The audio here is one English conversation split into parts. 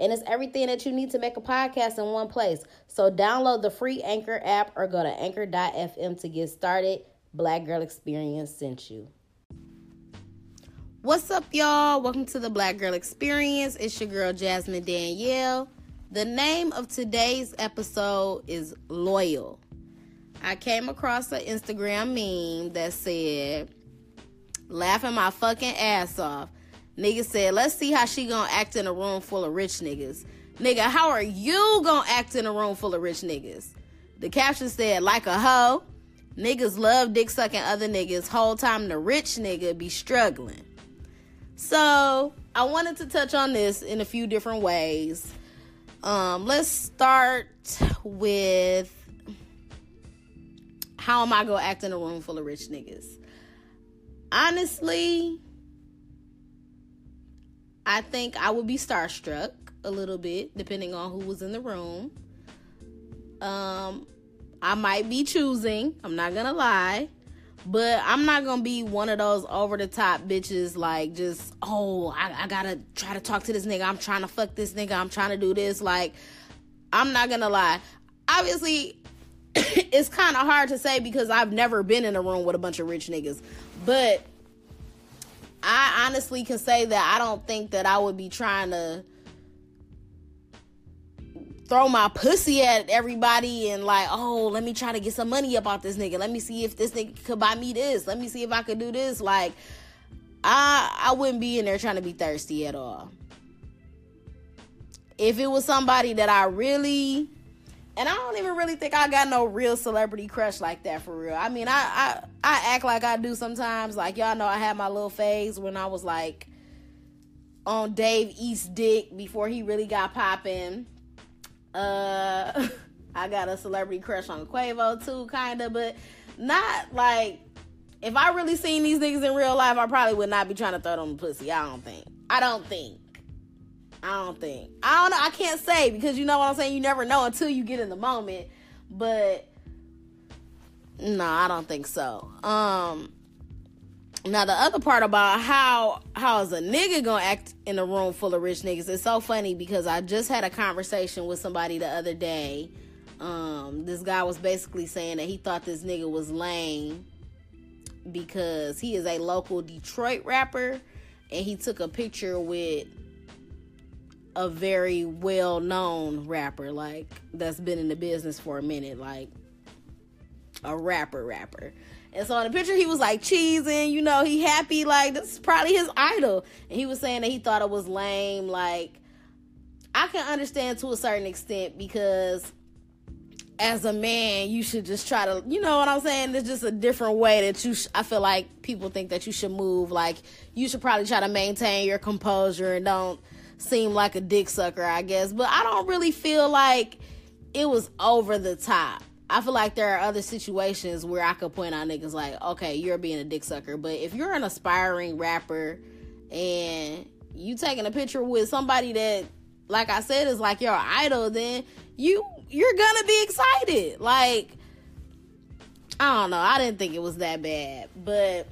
And it's everything that you need to make a podcast in one place. So download the free Anchor app or go to anchor.fm to get started. Black Girl Experience sent you. What's up, y'all? Welcome to the Black Girl Experience. It's your girl, Jasmine Danielle. The name of today's episode is Loyal. I came across an Instagram meme that said, laughing my fucking ass off. Nigga said, let's see how she gonna act in a room full of rich niggas. Nigga, how are you gonna act in a room full of rich niggas? The caption said, like a hoe. Niggas love dick sucking other niggas. Whole time the rich nigga be struggling. So I wanted to touch on this in a few different ways. Um, let's start with how am I gonna act in a room full of rich niggas? honestly, I think I would be starstruck a little bit, depending on who was in the room. Um, I might be choosing. I'm not gonna lie. But I'm not gonna be one of those over the top bitches like just, oh, I, I, gotta try to talk to this nigga. I'm trying to fuck this nigga. I'm trying to do this. Like, I'm not gonna lie. Obviously, it's kind of hard to say because I've never been in a room with a bunch of rich niggas. But I honestly can say that I don't think that I would be trying to throw my pussy at everybody and like, oh, let me try to get some money about this nigga. Let me see if this nigga could buy me this. Let me see if I could do this. Like, I I wouldn't be in there trying to be thirsty at all. If it was somebody that I really and I don't even really think I got no real celebrity crush like that for real. I mean, I I, I act like I do sometimes. Like y'all know, I had my little phase when I was like on Dave East Dick before he really got popping. Uh, I got a celebrity crush on Quavo too, kinda, but not like if I really seen these niggas in real life, I probably would not be trying to throw them the pussy. I don't think. I don't think. I don't think. I don't know. I can't say because you know what I'm saying. You never know until you get in the moment. But no, I don't think so. Um. Now the other part about how how is a nigga gonna act in a room full of rich niggas is so funny because I just had a conversation with somebody the other day. Um, this guy was basically saying that he thought this nigga was lame because he is a local Detroit rapper and he took a picture with a very well known rapper, like that's been in the business for a minute, like a rapper, rapper. And so in the picture, he was like cheesing, you know, he happy, like this is probably his idol. And he was saying that he thought it was lame. Like, I can understand to a certain extent because as a man, you should just try to, you know what I'm saying? There's just a different way that you, sh- I feel like people think that you should move. Like, you should probably try to maintain your composure and don't seem like a dick sucker, I guess. But I don't really feel like it was over the top. I feel like there are other situations where I could point out niggas like, okay, you're being a dick sucker. But if you're an aspiring rapper and you taking a picture with somebody that, like I said, is like your idol, then you you're gonna be excited. Like, I don't know. I didn't think it was that bad, but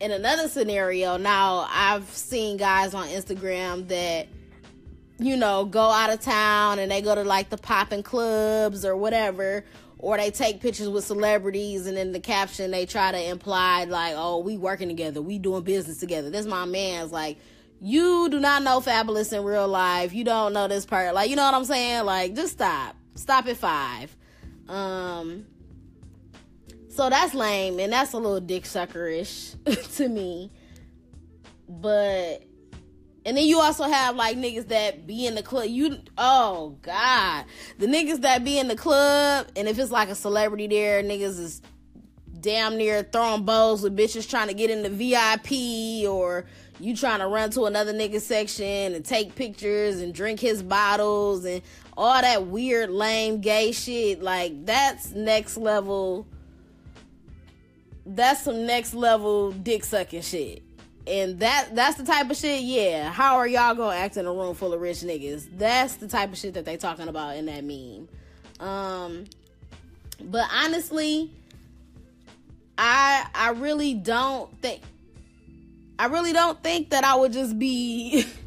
in another scenario, now I've seen guys on Instagram that, you know, go out of town and they go to like the popping clubs or whatever, or they take pictures with celebrities and in the caption they try to imply like, oh, we working together, we doing business together. This my man's like, you do not know Fabolous in real life. You don't know this part. Like, you know what I'm saying? Like, just stop. Stop at five. Um, so that's lame and that's a little dick suckerish to me. But and then you also have like niggas that be in the club. You oh god, the niggas that be in the club, and if it's like a celebrity there, niggas is damn near throwing bows with bitches trying to get in the VIP or you trying to run to another nigga section and take pictures and drink his bottles and all that weird lame gay shit like that's next level that's some next level dick sucking shit. And that that's the type of shit yeah. How are y'all gonna act in a room full of rich niggas? That's the type of shit that they talking about in that meme. Um but honestly i i really don't think i really don't think that i would just be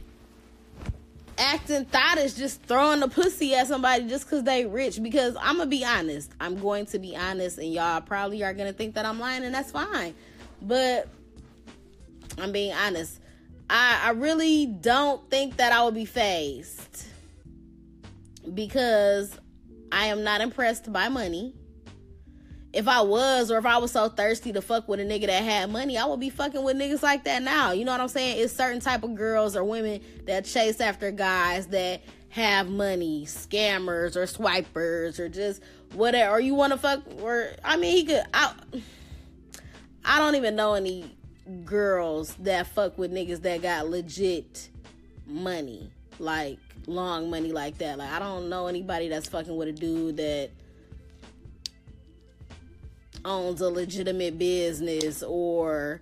acting thottish just throwing the pussy at somebody just because they rich because i'm gonna be honest i'm going to be honest and y'all probably are gonna think that i'm lying and that's fine but I'm being honest. I, I really don't think that I will be phased because I am not impressed by money. If I was, or if I was so thirsty to fuck with a nigga that had money, I would be fucking with niggas like that now. You know what I'm saying? It's certain type of girls or women that chase after guys that have money, scammers or swipers or just whatever. Or you want to fuck, or I mean, he could. I, I don't even know any girls that fuck with niggas that got legit money, like long money like that. Like I don't know anybody that's fucking with a dude that owns a legitimate business or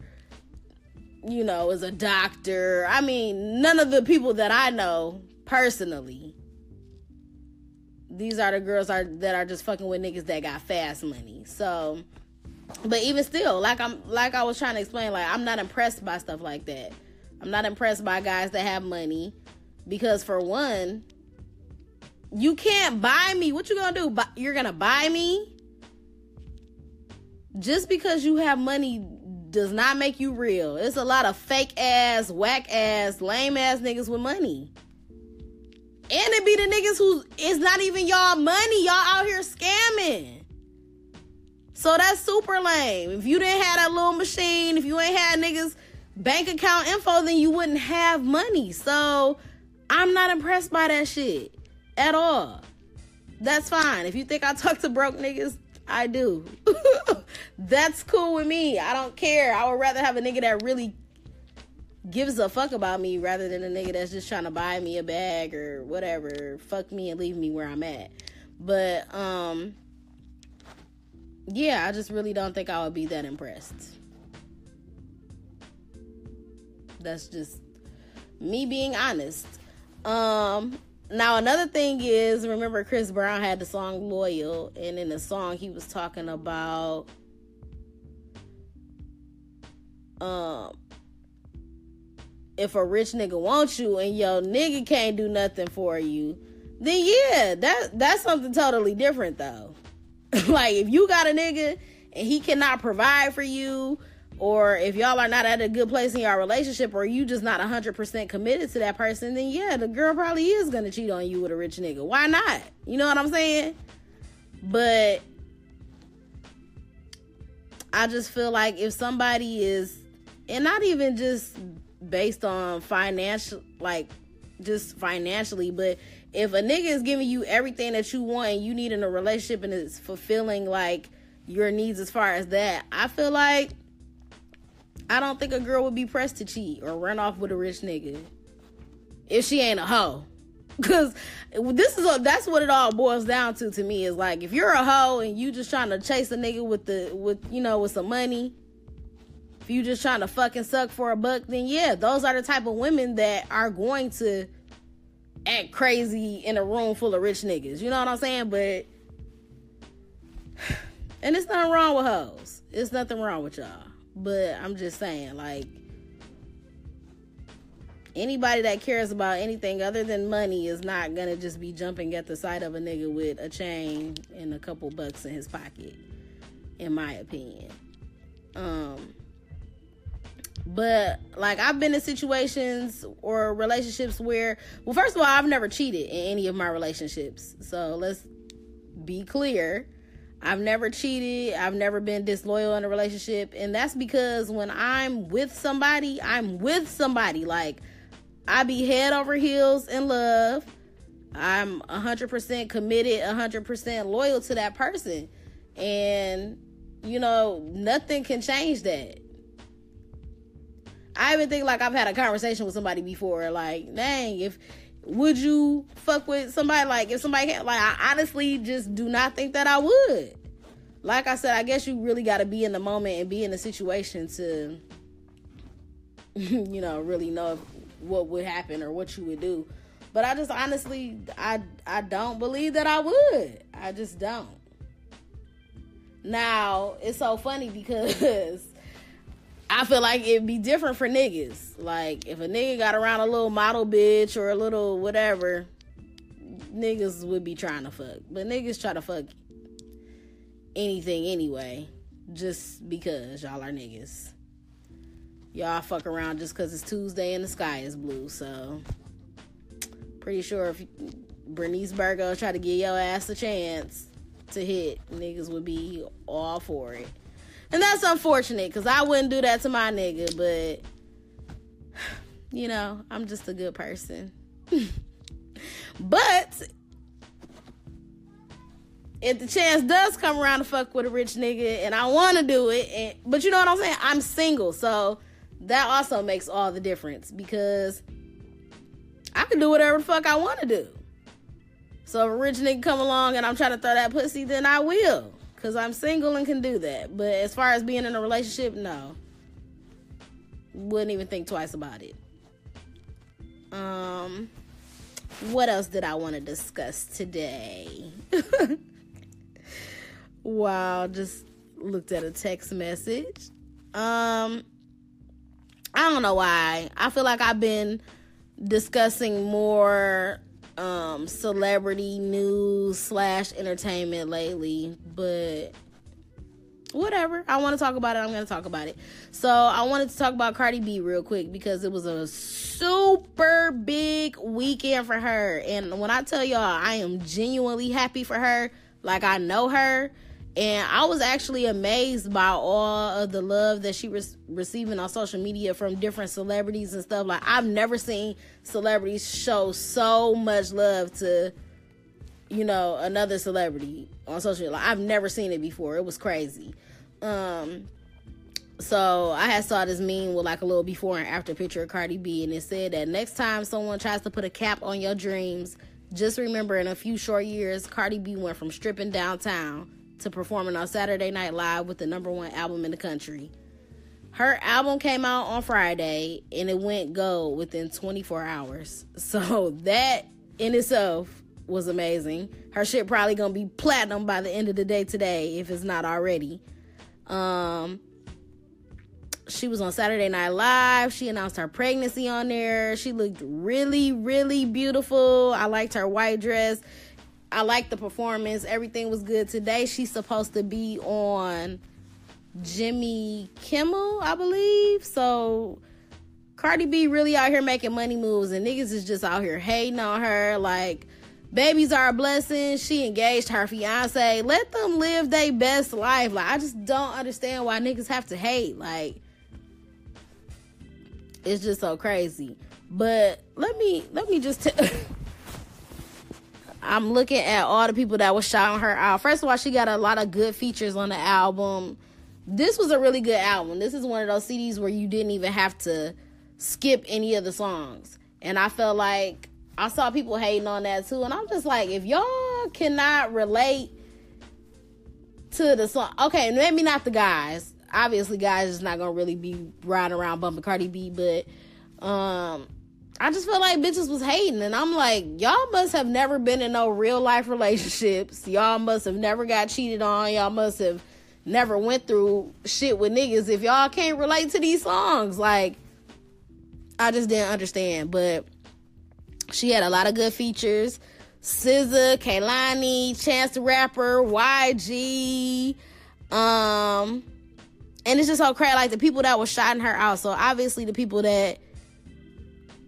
you know, is a doctor. I mean, none of the people that I know personally these are the girls are that are just fucking with niggas that got fast money. So but even still, like I'm like I was trying to explain, like I'm not impressed by stuff like that. I'm not impressed by guys that have money because for one, you can't buy me. What you gonna do? You're gonna buy me? Just because you have money does not make you real. It's a lot of fake ass, whack ass, lame ass niggas with money. And it be the niggas who it's not even y'all money. Y'all out here scamming. So that's super lame. If you didn't have that little machine, if you ain't had niggas bank account info, then you wouldn't have money. So I'm not impressed by that shit at all. That's fine. If you think I talk to broke niggas, I do. that's cool with me. I don't care. I would rather have a nigga that really gives a fuck about me rather than a nigga that's just trying to buy me a bag or whatever. Fuck me and leave me where I'm at. But um yeah, I just really don't think I would be that impressed. That's just me being honest. Um now another thing is remember Chris Brown had the song Loyal and in the song he was talking about um if a rich nigga wants you and your nigga can't do nothing for you, then yeah, that that's something totally different though. like if you got a nigga and he cannot provide for you or if y'all are not at a good place in your relationship or you just not 100% committed to that person then yeah the girl probably is gonna cheat on you with a rich nigga. Why not? You know what i'm saying? But i just feel like if somebody is and not even just based on financial like just financially but if a nigga is giving you everything that you want and you need in a relationship and it's fulfilling like your needs as far as that, I feel like I don't think a girl would be pressed to cheat or run off with a rich nigga if she ain't a hoe. Cause this is a, that's what it all boils down to to me is like if you're a hoe and you just trying to chase a nigga with the with you know with some money, if you just trying to fucking suck for a buck, then yeah, those are the type of women that are going to act crazy in a room full of rich niggas. You know what I'm saying? But and it's nothing wrong with hoes. It's nothing wrong with y'all. But I'm just saying, like anybody that cares about anything other than money is not gonna just be jumping at the sight of a nigga with a chain and a couple bucks in his pocket, in my opinion. Um but like I've been in situations or relationships where well first of all I've never cheated in any of my relationships. So let's be clear. I've never cheated. I've never been disloyal in a relationship and that's because when I'm with somebody, I'm with somebody like I be head over heels in love. I'm 100% committed, 100% loyal to that person. And you know, nothing can change that. I even think like I've had a conversation with somebody before, like, dang, if would you fuck with somebody like if somebody can like I honestly just do not think that I would. Like I said, I guess you really gotta be in the moment and be in the situation to you know, really know what would happen or what you would do. But I just honestly I I don't believe that I would. I just don't. Now, it's so funny because I feel like it'd be different for niggas. Like if a nigga got around a little model bitch or a little whatever, niggas would be trying to fuck. But niggas try to fuck anything anyway, just because y'all are niggas. Y'all fuck around just because it's Tuesday and the sky is blue. So pretty sure if Bernice Burgo tried to give your ass a chance to hit, niggas would be all for it. And that's unfortunate because I wouldn't do that to my nigga, but you know, I'm just a good person. but if the chance does come around to fuck with a rich nigga and I want to do it, and, but you know what I'm saying? I'm single, so that also makes all the difference because I can do whatever the fuck I want to do. So if a rich nigga come along and I'm trying to throw that pussy, then I will. Cause I'm single and can do that. But as far as being in a relationship, no. Wouldn't even think twice about it. Um what else did I want to discuss today? wow, just looked at a text message. Um I don't know why. I feel like I've been discussing more um celebrity news slash entertainment lately, but whatever. I want to talk about it. I'm going to talk about it. So I wanted to talk about Cardi B real quick because it was a super big weekend for her. And when I tell y'all, I am genuinely happy for her. Like I know her. And I was actually amazed by all of the love that she was receiving on social media from different celebrities and stuff. Like I've never seen celebrities show so much love to, you know, another celebrity on social media. Like, I've never seen it before. It was crazy. Um, so I had saw this meme with like a little before and after picture of Cardi B, and it said that next time someone tries to put a cap on your dreams, just remember in a few short years, Cardi B went from stripping downtown to performing on Saturday Night Live with the number one album in the country. Her album came out on Friday and it went gold within 24 hours. So that in itself was amazing. Her shit probably gonna be platinum by the end of the day today if it's not already. Um, she was on Saturday Night Live. She announced her pregnancy on there. She looked really, really beautiful. I liked her white dress. I like the performance. Everything was good. Today she's supposed to be on Jimmy Kimmel, I believe. So Cardi B really out here making money moves and niggas is just out here hating on her like babies are a blessing. She engaged her fiance. Let them live their best life. Like I just don't understand why niggas have to hate. Like it's just so crazy. But let me let me just tell I'm looking at all the people that was shouting her out. First of all, she got a lot of good features on the album. This was a really good album. This is one of those CDs where you didn't even have to skip any of the songs. And I felt like I saw people hating on that too. And I'm just like, if y'all cannot relate to the song, okay, maybe not the guys. Obviously, guys is not gonna really be riding around bumping Cardi B, but um I just feel like bitches was hating, and I'm like, y'all must have never been in no real life relationships. Y'all must have never got cheated on. Y'all must have never went through shit with niggas if y'all can't relate to these songs. Like, I just didn't understand. But she had a lot of good features. SZA, Kehlani, Chance the Rapper, YG, um, and it's just so crazy. Like the people that were shouting her out. So obviously the people that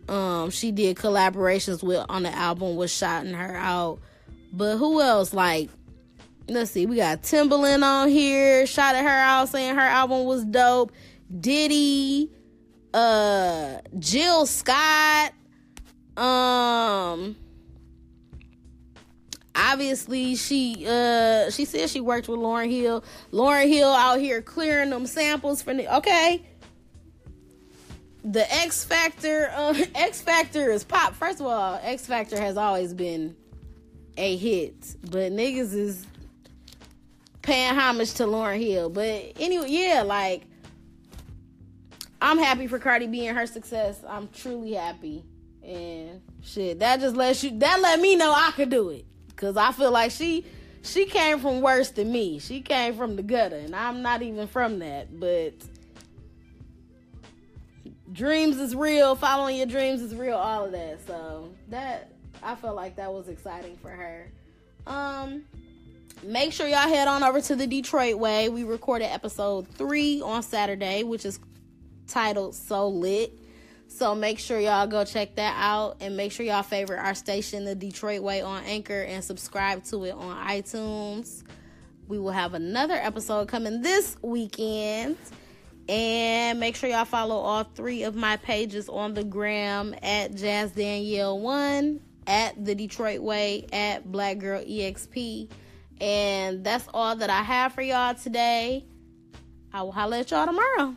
um she did collaborations with on the album was shouting her out. But who else? Like, let's see, we got Timbaland on here, shouted her out, saying her album was dope. Diddy, uh, Jill Scott, um, obviously she uh she said she worked with Lauryn Hill. Lauryn Hill out here clearing them samples for the okay. The Ex-Factor, uh, Ex-Factor is pop. First of all, Ex-Factor has always been a hit, but niggas is paying homage to Lauryn Hill. But anyway, yeah, like I'm happy for Cardi B and her success. I'm truly happy. And shit, that just lets you that let me know I could do it. Cause I feel like she she came from worse than me. She came from the gutter, and I'm not even from that. But dreams is real. Following your dreams is real. All of that. So that I felt like that was exciting for her. Um, make sure y'all head on over to the Detroit Way. We recorded episode three on Saturday, which is titled So Lit. So make sure y'all go check that out and make sure y'all favorite our station, The Detroit Way, on Anchor and subscribe to it on iTunes. We will have another episode coming this weekend. And make sure y'all follow all three of my pages on the gram at Jazz Danielle One, at the Detroit Way, at Black Girl EXP. And that's all that I have for y'all today. I will holler at y'all tomorrow.